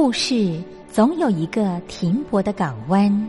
故事总有一个停泊的港湾。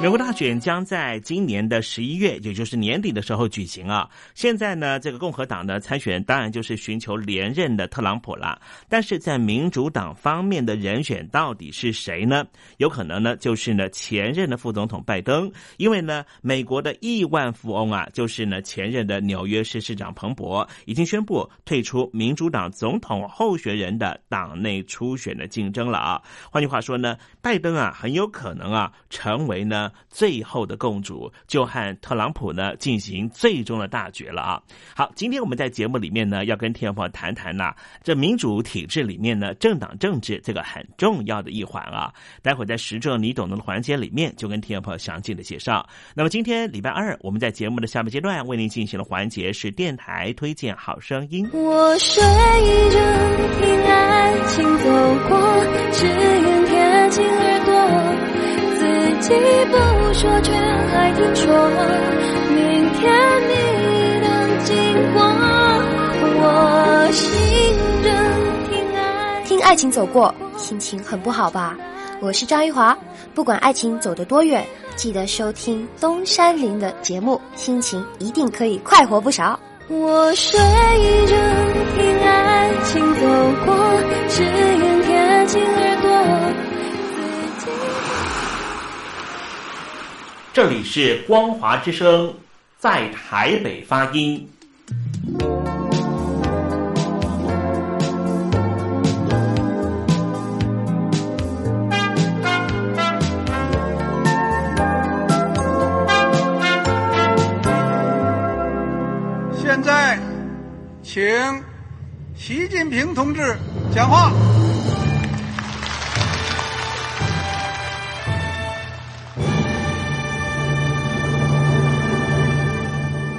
美国大选将在今年的十一月，也就是年底的时候举行啊。现在呢，这个共和党的参选当然就是寻求连任的特朗普了。但是在民主党方面的人选到底是谁呢？有可能呢，就是呢前任的副总统拜登，因为呢，美国的亿万富翁啊，就是呢前任的纽约市市长彭博，已经宣布退出民主党总统候选人的党内初选的竞争了啊。换句话说呢，拜登啊，很有可能啊，成为呢。最后的共主就和特朗普呢进行最终的大决了啊！好，今天我们在节目里面呢要跟天众谈谈呐，这民主体制里面呢政党政治这个很重要的一环啊。待会在时政你懂得的环节里面就跟天众详细的介绍。那么今天礼拜二我们在节目的下半阶段为您进行的环节是电台推荐好声音。我睡着听爱情走过，只愿贴近耳朵。自己不说，却还听说，明天你能经过，我醒着听爱听爱情走过，心情很不好吧？我是张玉华，不管爱情走得多远，记得收听东山林的节目，心情一定可以快活不少。我睡着听爱情走过，只愿贴近耳朵。这里是光华之声，在台北发音。现在，请习近平同志讲话。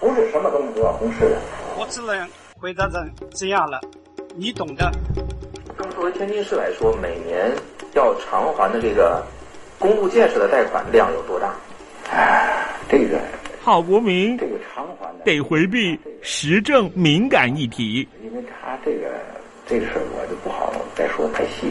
不是什么东西都要公示的。我只能回答成这样了，你懂的。那么作为天津市来说，每年要偿还的这个公路建设的贷款量有多大？哎，这个郝国民，这个偿还的得回避时政敏感议题。因为他这个这个事儿，我就不好再说太细。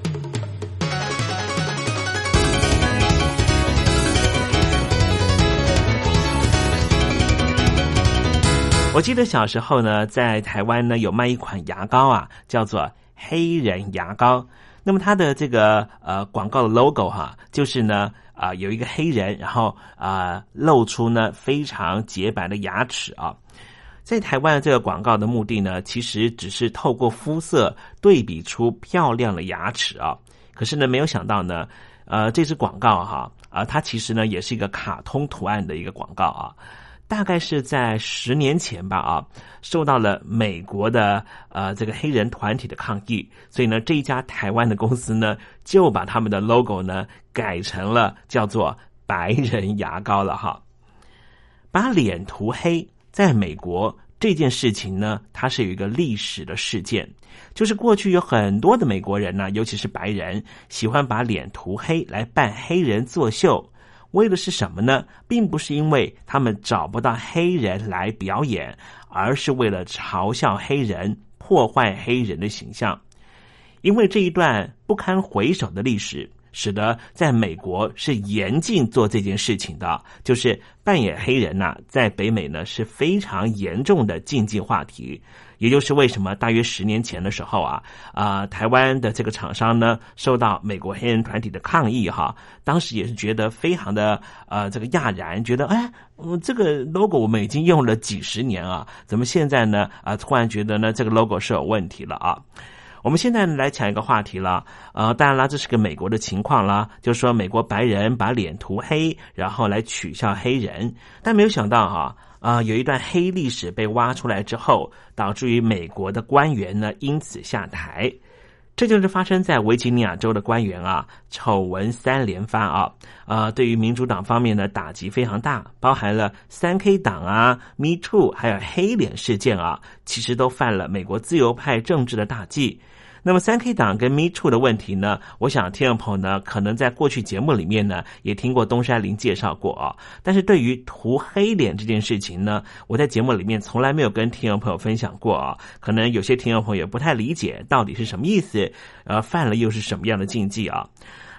我记得小时候呢，在台湾呢有卖一款牙膏啊，叫做黑人牙膏。那么它的这个呃广告的 logo 哈，就是呢啊有一个黑人，然后啊露出呢非常洁白的牙齿啊。在台湾这个广告的目的呢，其实只是透过肤色对比出漂亮的牙齿啊。可是呢，没有想到呢，呃，这支广告哈啊，它其实呢也是一个卡通图案的一个广告啊。大概是在十年前吧啊，受到了美国的呃这个黑人团体的抗议，所以呢这一家台湾的公司呢就把他们的 logo 呢改成了叫做白人牙膏了哈。把脸涂黑，在美国这件事情呢，它是有一个历史的事件，就是过去有很多的美国人呢，尤其是白人，喜欢把脸涂黑来扮黑人作秀。为的是什么呢？并不是因为他们找不到黑人来表演，而是为了嘲笑黑人、破坏黑人的形象。因为这一段不堪回首的历史，使得在美国是严禁做这件事情的，就是扮演黑人呐，在北美呢是非常严重的禁忌话题。也就是为什么大约十年前的时候啊，啊，台湾的这个厂商呢，受到美国黑人团体的抗议哈，当时也是觉得非常的呃这个讶然，觉得哎，这个 logo 我们已经用了几十年啊，怎么现在呢啊突然觉得呢这个 logo 是有问题了啊？我们现在来讲一个话题了，呃，当然啦，这是个美国的情况啦，就是说美国白人把脸涂黑，然后来取笑黑人，但没有想到哈。啊有一段黑历史被挖出来之后，导致于美国的官员呢因此下台，这就是发生在维吉尼亚州的官员啊，丑闻三连发啊，啊，对于民主党方面的打击非常大，包含了三 K 党啊、Me Too，还有黑脸事件啊，其实都犯了美国自由派政治的大忌。那么三 K 党跟 Me Too 的问题呢？我想听众朋友呢，可能在过去节目里面呢，也听过东山林介绍过啊。但是对于涂黑脸这件事情呢，我在节目里面从来没有跟听众朋友分享过啊。可能有些听众朋友也不太理解到底是什么意思，呃，犯了又是什么样的禁忌啊？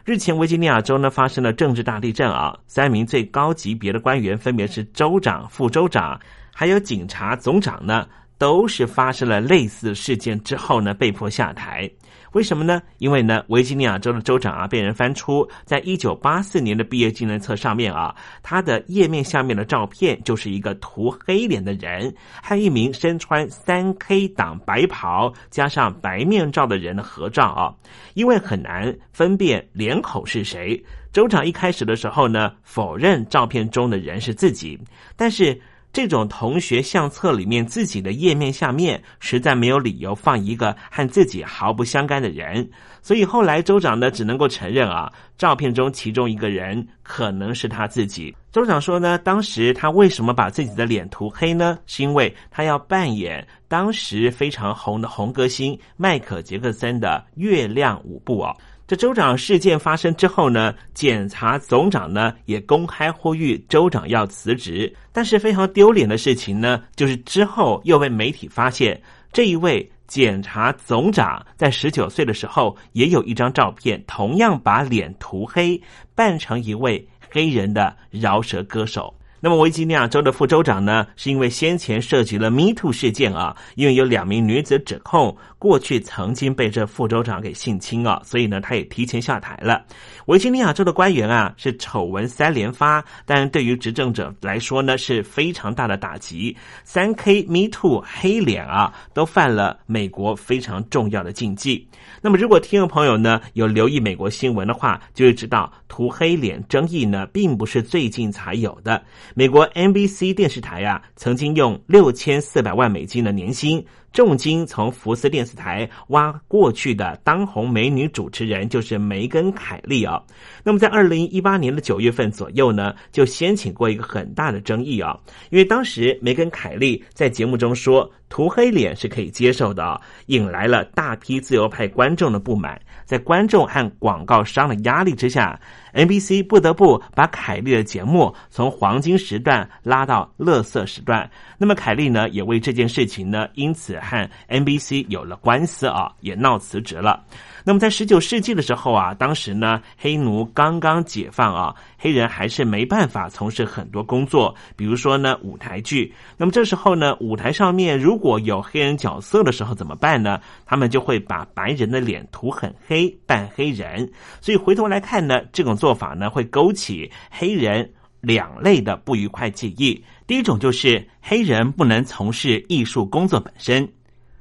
日前维吉尼亚州呢发生了政治大地震啊，三名最高级别的官员分别是州长、副州长，还有警察总长呢。都是发生了类似事件之后呢，被迫下台。为什么呢？因为呢，维吉尼亚州的州长啊，被人翻出在一九八四年的毕业纪念册上面啊，他的页面下面的照片就是一个涂黑脸的人和一名身穿三 K 党白袍加上白面罩的人的合照啊。因为很难分辨脸口是谁，州长一开始的时候呢，否认照片中的人是自己，但是。这种同学相册里面自己的页面下面，实在没有理由放一个和自己毫不相干的人，所以后来州长呢只能够承认啊，照片中其中一个人可能是他自己。州长说呢，当时他为什么把自己的脸涂黑呢？是因为他要扮演当时非常红的红歌星迈克杰克森的月亮舞步啊。这州长事件发生之后呢，检察总长呢也公开呼吁州长要辞职。但是非常丢脸的事情呢，就是之后又被媒体发现，这一位检察总长在十九岁的时候也有一张照片，同样把脸涂黑，扮成一位黑人的饶舌歌手。那么维吉尼亚州的副州长呢，是因为先前涉及了 Me Too 事件啊，因为有两名女子指控过去曾经被这副州长给性侵啊，所以呢，他也提前下台了。维吉尼亚州的官员啊，是丑闻三连发，但对于执政者来说呢，是非常大的打击。三 K Me Too 黑脸啊，都犯了美国非常重要的禁忌。那么，如果听众朋友呢有留意美国新闻的话，就会知道涂黑脸争议呢，并不是最近才有的。美国 NBC 电视台啊，曾经用六千四百万美金的年薪。重金从福斯电视台挖过去的当红美女主持人就是梅根凯利啊。那么在二零一八年的九月份左右呢，就掀起过一个很大的争议啊，因为当时梅根凯利在节目中说涂黑脸是可以接受的，引来了大批自由派观众的不满。在观众和广告商的压力之下，NBC 不得不把凯利的节目从黄金时段拉到乐色时段。那么凯利呢，也为这件事情呢，因此和 NBC 有了官司啊，也闹辞职了。那么在十九世纪的时候啊，当时呢黑奴刚刚解放啊，黑人还是没办法从事很多工作，比如说呢舞台剧。那么这时候呢，舞台上面如果有黑人角色的时候怎么办呢？他们就会把白人的脸涂很黑，扮黑人。所以回头来看呢，这种做法呢会勾起黑人两类的不愉快记忆。第一种就是黑人不能从事艺术工作本身，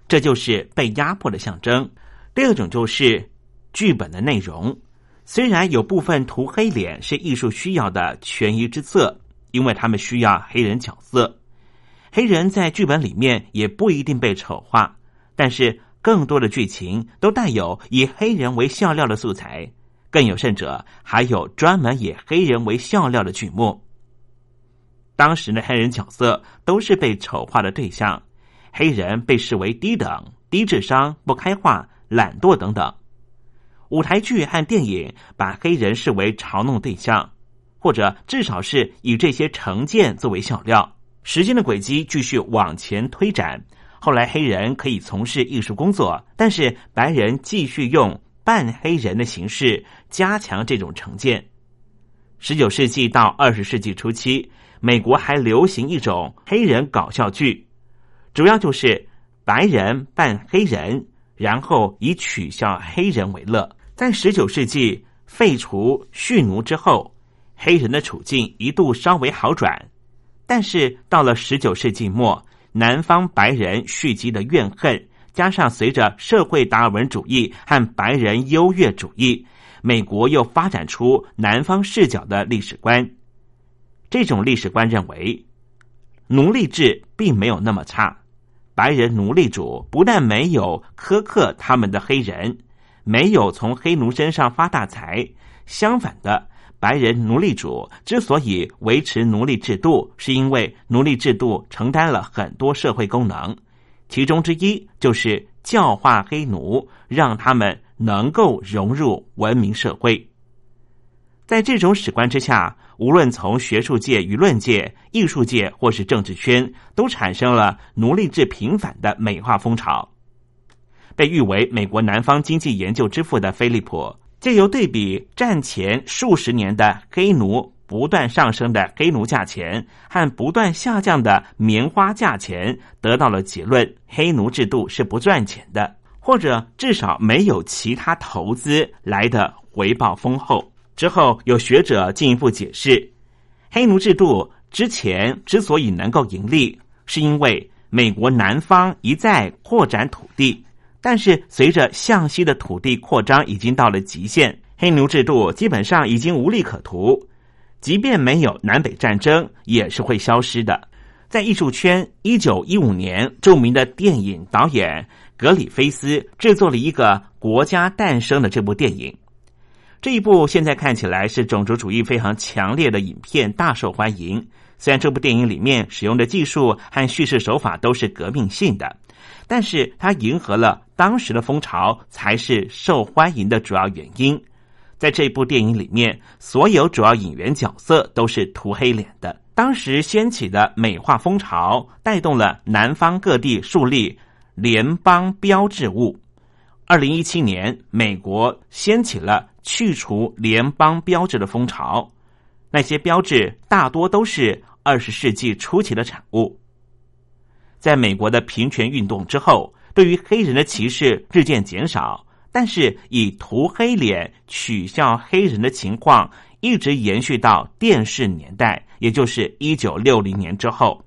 这就是被压迫的象征；第二种就是剧本的内容，虽然有部分涂黑脸是艺术需要的权宜之策，因为他们需要黑人角色。黑人在剧本里面也不一定被丑化，但是更多的剧情都带有以黑人为笑料的素材，更有甚者还有专门以黑人为笑料的剧目。当时的黑人角色都是被丑化的对象，黑人被视为低等、低智商、不开化、懒惰等等。舞台剧和电影把黑人视为嘲弄对象，或者至少是以这些成见作为笑料。时间的轨迹继续往前推展，后来黑人可以从事艺术工作，但是白人继续用扮黑人的形式加强这种成见。十九世纪到二十世纪初期，美国还流行一种黑人搞笑剧，主要就是白人扮黑人，然后以取笑黑人为乐。在十九世纪废除蓄奴之后，黑人的处境一度稍微好转。但是到了十九世纪末，南方白人蓄积的怨恨，加上随着社会达尔文主义和白人优越主义，美国又发展出南方视角的历史观。这种历史观认为，奴隶制并没有那么差，白人奴隶主不但没有苛刻他们的黑人，没有从黑奴身上发大财，相反的。白人奴隶主之所以维持奴隶制度，是因为奴隶制度承担了很多社会功能，其中之一就是教化黑奴，让他们能够融入文明社会。在这种史观之下，无论从学术界、舆论界、艺术界或是政治圈，都产生了奴隶制平反的美化风潮。被誉为美国南方经济研究之父的菲利普。借由对比战前数十年的黑奴不断上升的黑奴价钱和不断下降的棉花价钱，得到了结论：黑奴制度是不赚钱的，或者至少没有其他投资来的回报丰厚。之后有学者进一步解释，黑奴制度之前之所以能够盈利，是因为美国南方一再扩展土地。但是，随着向西的土地扩张已经到了极限，黑奴制度基本上已经无利可图。即便没有南北战争，也是会消失的。在艺术圈，一九一五年，著名的电影导演格里菲斯制作了一个《国家诞生》的这部电影。这一部现在看起来是种族主义非常强烈的影片，大受欢迎。虽然这部电影里面使用的技术和叙事手法都是革命性的。但是它迎合了当时的风潮，才是受欢迎的主要原因。在这部电影里面，所有主要演员角色都是涂黑脸的。当时掀起的美化风潮，带动了南方各地树立联邦标志物。二零一七年，美国掀起了去除联邦标志的风潮，那些标志大多都是二十世纪初期的产物。在美国的平权运动之后，对于黑人的歧视日渐减少，但是以涂黑脸取笑黑人的情况一直延续到电视年代，也就是一九六零年之后。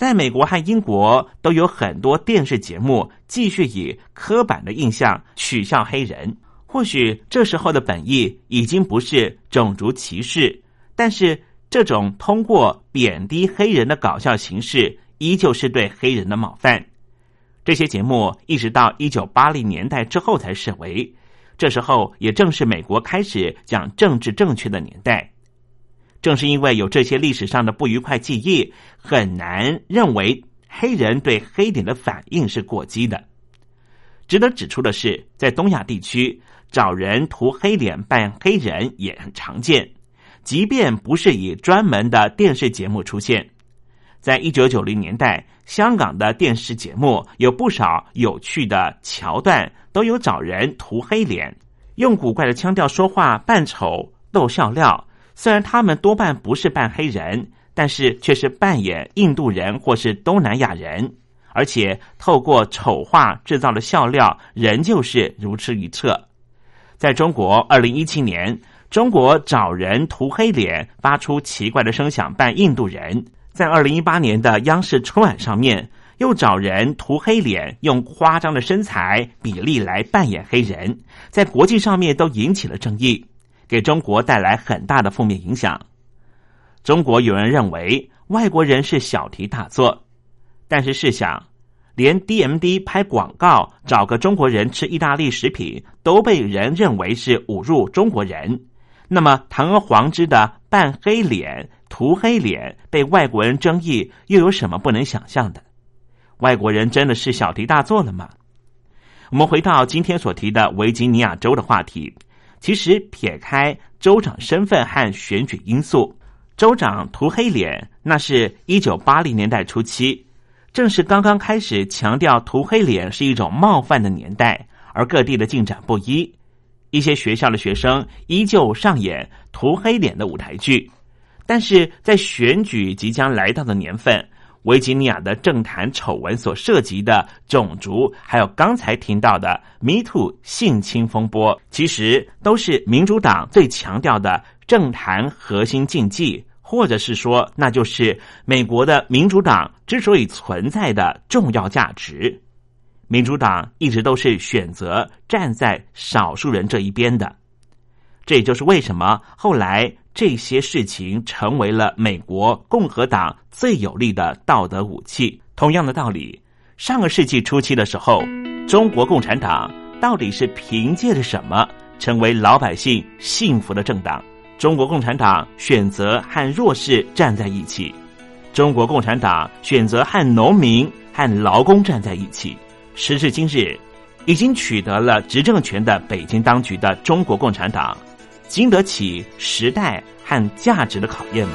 在美国和英国都有很多电视节目继续以刻板的印象取笑黑人。或许这时候的本意已经不是种族歧视，但是这种通过贬低黑人的搞笑形式。依旧是对黑人的冒犯。这些节目一直到一九八零年代之后才视为，这时候也正是美国开始讲政治正确的年代。正是因为有这些历史上的不愉快记忆，很难认为黑人对黑点的反应是过激的。值得指出的是，在东亚地区找人涂黑脸扮黑人也很常见，即便不是以专门的电视节目出现。在一九九零年代，香港的电视节目有不少有趣的桥段，都有找人涂黑脸，用古怪的腔调说话，扮丑逗笑料。虽然他们多半不是扮黑人，但是却是扮演印度人或是东南亚人。而且透过丑化制造的笑料，仍旧是如出一辙。在中国，二零一七年，中国找人涂黑脸，发出奇怪的声响扮印度人；在二零一八年的央视春晚上面，又找人涂黑脸，用夸张的身材比例来扮演黑人，在国际上面都引起了争议，给中国带来很大的负面影响。中国有人认为外国人是小题大做。但是试想，连 DMD 拍广告找个中国人吃意大利食品都被人认为是侮辱中国人，那么堂而皇之的扮黑脸、涂黑脸被外国人争议，又有什么不能想象的？外国人真的是小题大做了吗？我们回到今天所提的维吉尼亚州的话题，其实撇开州长身份和选举因素，州长涂黑脸那是一九八零年代初期。正是刚刚开始强调涂黑脸是一种冒犯的年代，而各地的进展不一。一些学校的学生依旧上演涂黑脸的舞台剧，但是在选举即将来到的年份，维吉尼亚的政坛丑闻所涉及的种族，还有刚才听到的 Me Too 性侵风波，其实都是民主党最强调的政坛核心禁忌。或者是说，那就是美国的民主党之所以存在的重要价值。民主党一直都是选择站在少数人这一边的，这也就是为什么后来这些事情成为了美国共和党最有力的道德武器。同样的道理，上个世纪初期的时候，中国共产党到底是凭借着什么成为老百姓幸福的政党？中国共产党选择和弱势站在一起，中国共产党选择和农民和劳工站在一起。时至今日，已经取得了执政权的北京当局的中国共产党，经得起时代和价值的考验吗？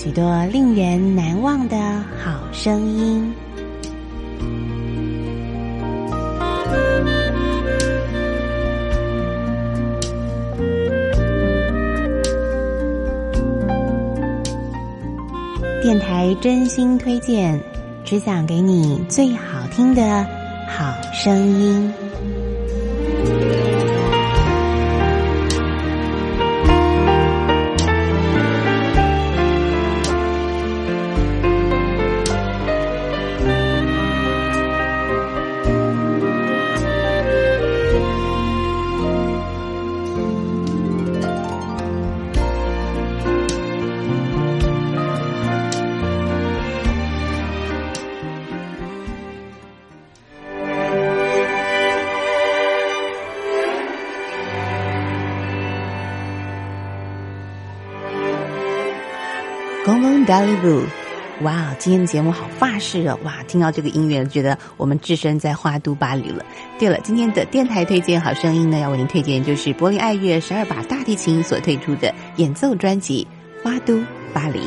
许多令人难忘的好声音。电台真心推荐，只想给你最好听的好声音。公公达利布，哇！今天的节目好法式哦，哇！听到这个音乐，觉得我们置身在花都巴黎了。对了，今天的电台推荐好声音呢，要为您推荐就是柏林爱乐十二把大提琴所推出的演奏专辑《花都巴黎》。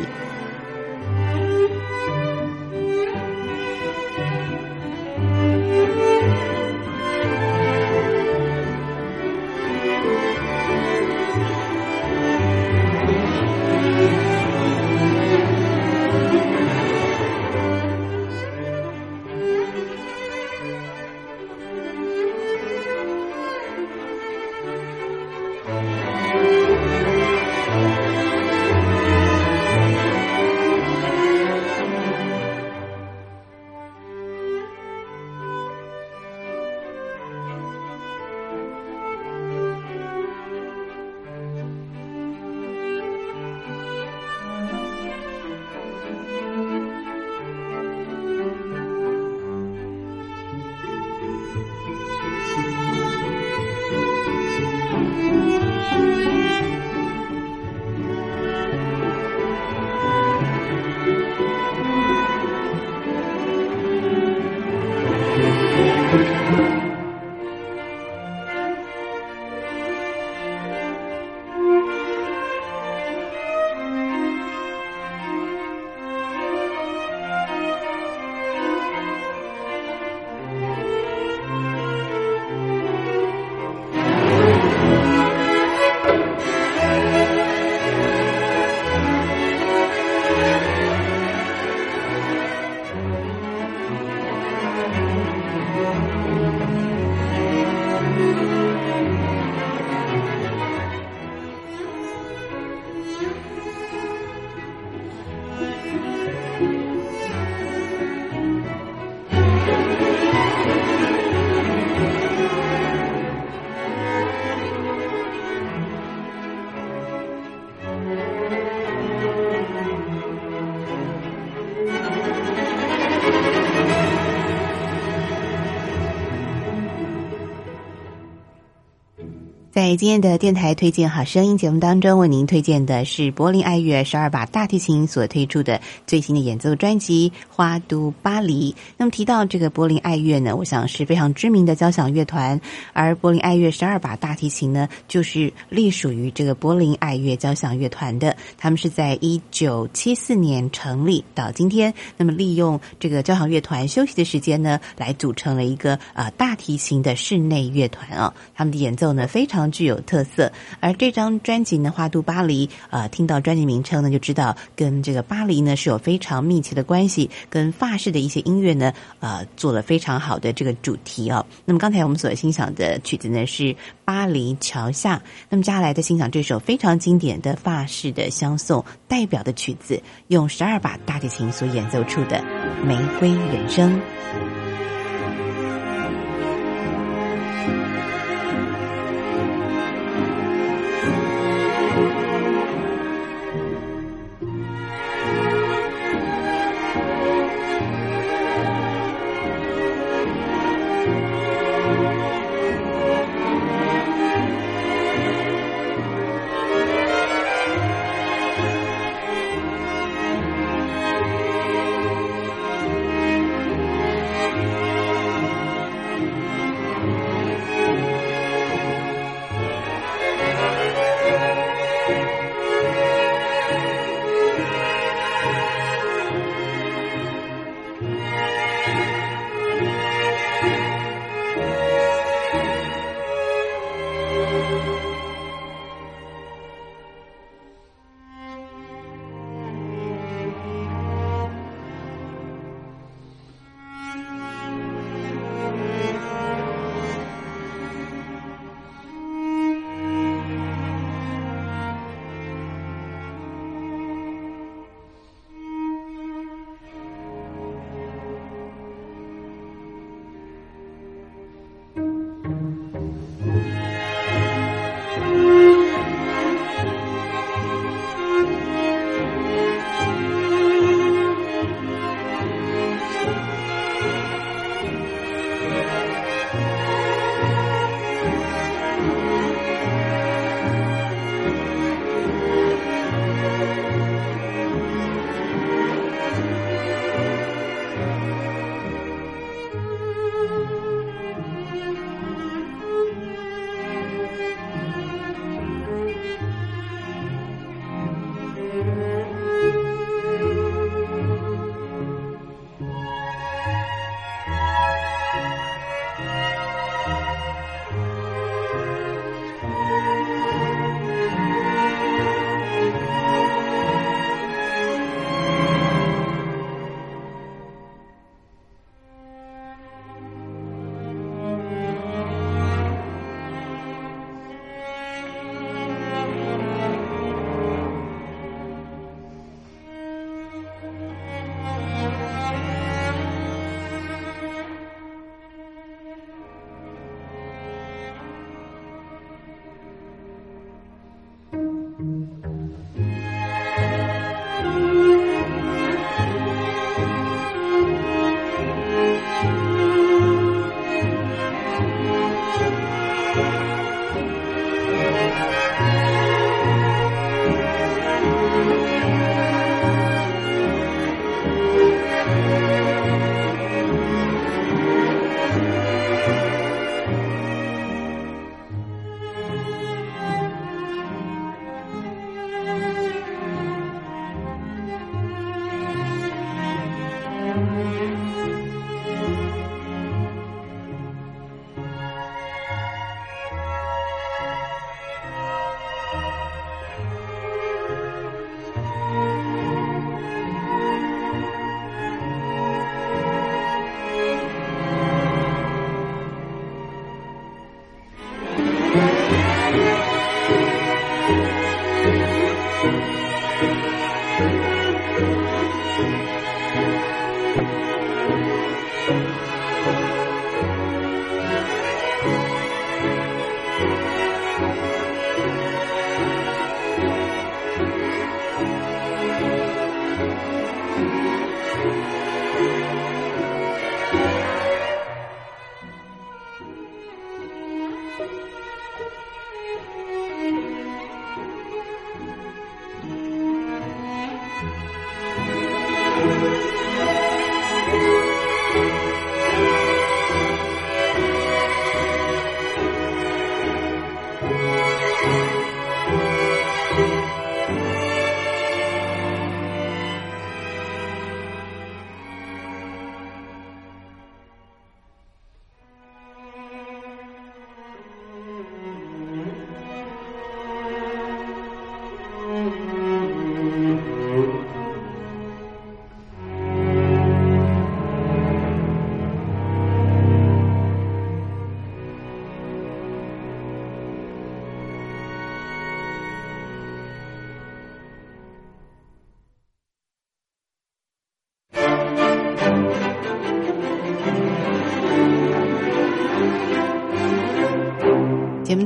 今天的电台推荐好声音节目当中，为您推荐的是柏林爱乐十二把大提琴所推出的最新的演奏专辑《花都巴黎》。那么提到这个柏林爱乐呢，我想是非常知名的交响乐团，而柏林爱乐十二把大提琴呢，就是隶属于这个柏林爱乐交响乐团的。他们是在一九七四年成立，到今天，那么利用这个交响乐团休息的时间呢，来组成了一个呃大提琴的室内乐团啊。他们的演奏呢，非常。具具有特色，而这张专辑呢，《花都巴黎》呃，听到专辑名称呢，就知道跟这个巴黎呢是有非常密切的关系，跟法式的一些音乐呢，呃，做了非常好的这个主题哦。那么刚才我们所欣赏的曲子呢是《巴黎桥下》，那么接下来再欣赏这首非常经典的法式的相送代表的曲子，用十二把大提琴所演奏出的《玫瑰人生》。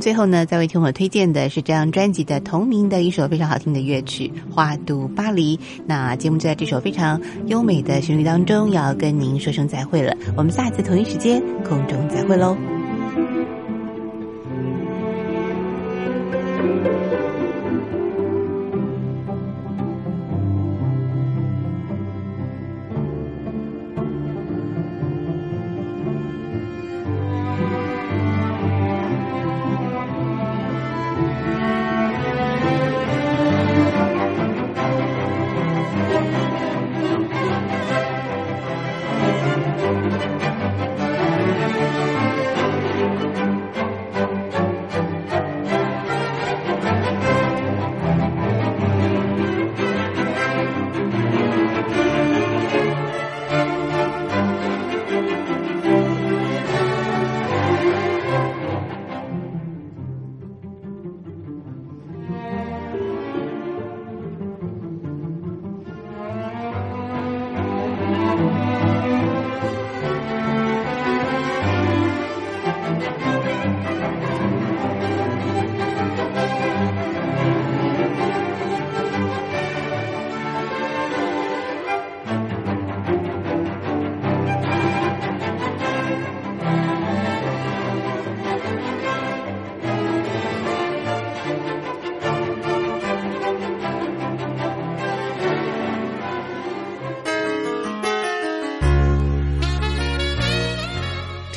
最后呢，再为听友推荐的是这张专辑的同名的一首非常好听的乐曲《花都巴黎》。那节目就在这首非常优美的旋律当中，要跟您说声再会了。我们下次同一时间空中再会喽。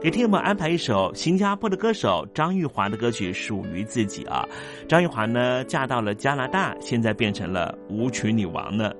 给听友们安排一首新加坡的歌手张玉华的歌曲《属于自己》啊。张玉华呢，嫁到了加拿大，现在变成了舞曲女王呢。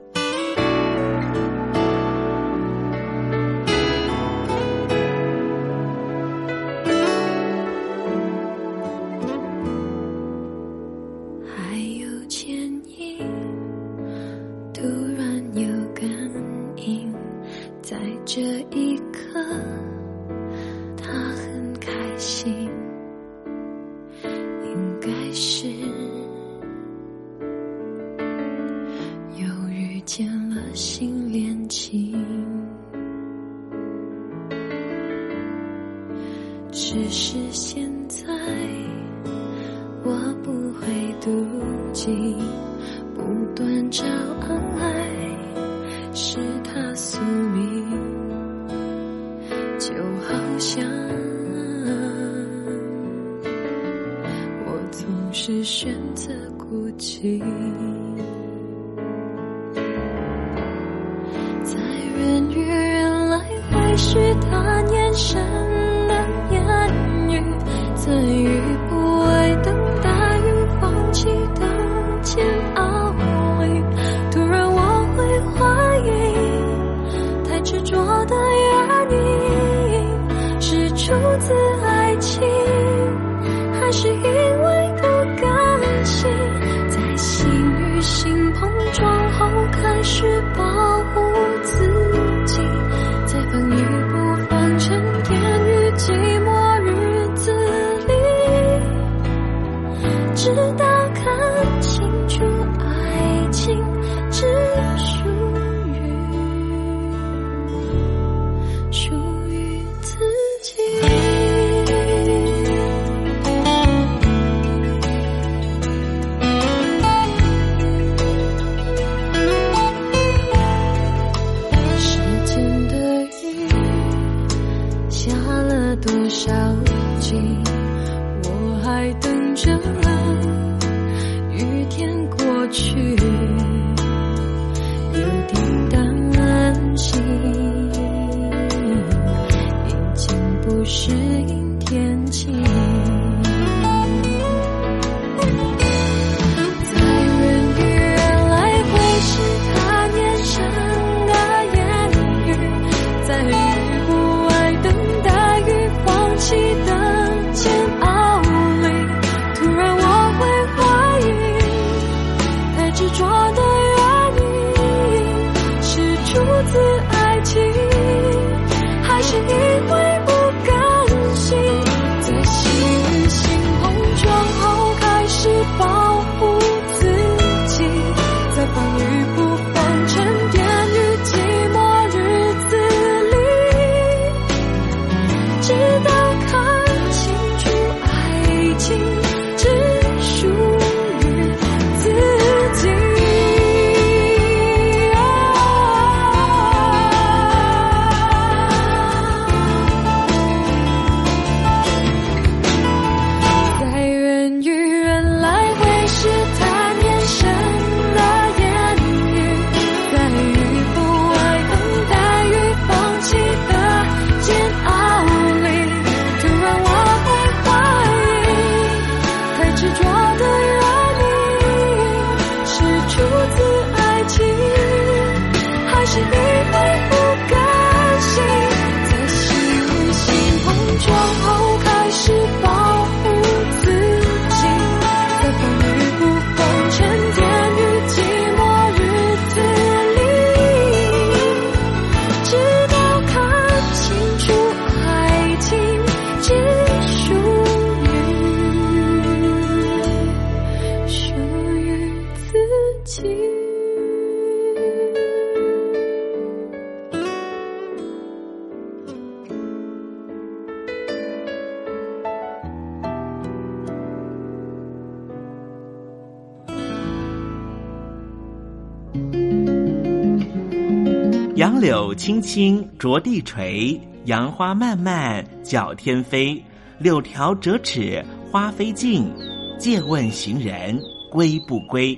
青青着地垂，杨花漫漫搅天飞。柳条折尺花飞尽，借问行人归不归？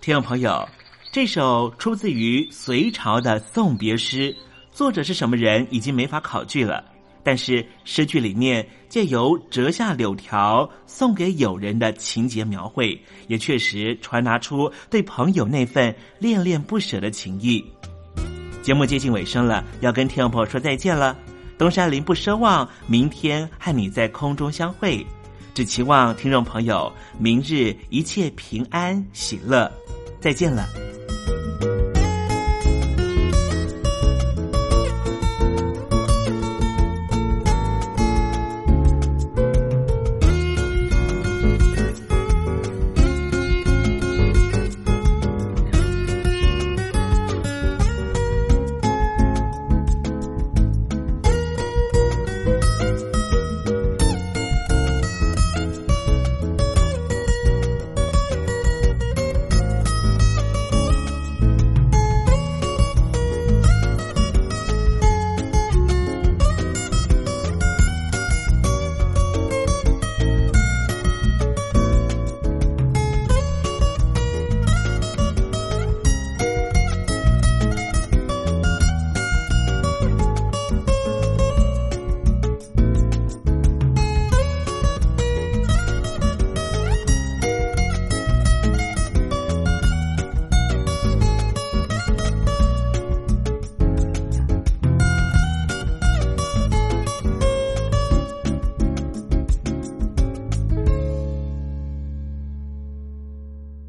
听众朋友，这首出自于隋朝的送别诗，作者是什么人已经没法考据了。但是诗句里面借由折下柳条送给友人的情节描绘，也确实传达出对朋友那份恋恋不舍的情谊。节目接近尾声了，要跟听众朋友说再见了。东山林不奢望明天和你在空中相会，只期望听众朋友明日一切平安喜乐。再见了。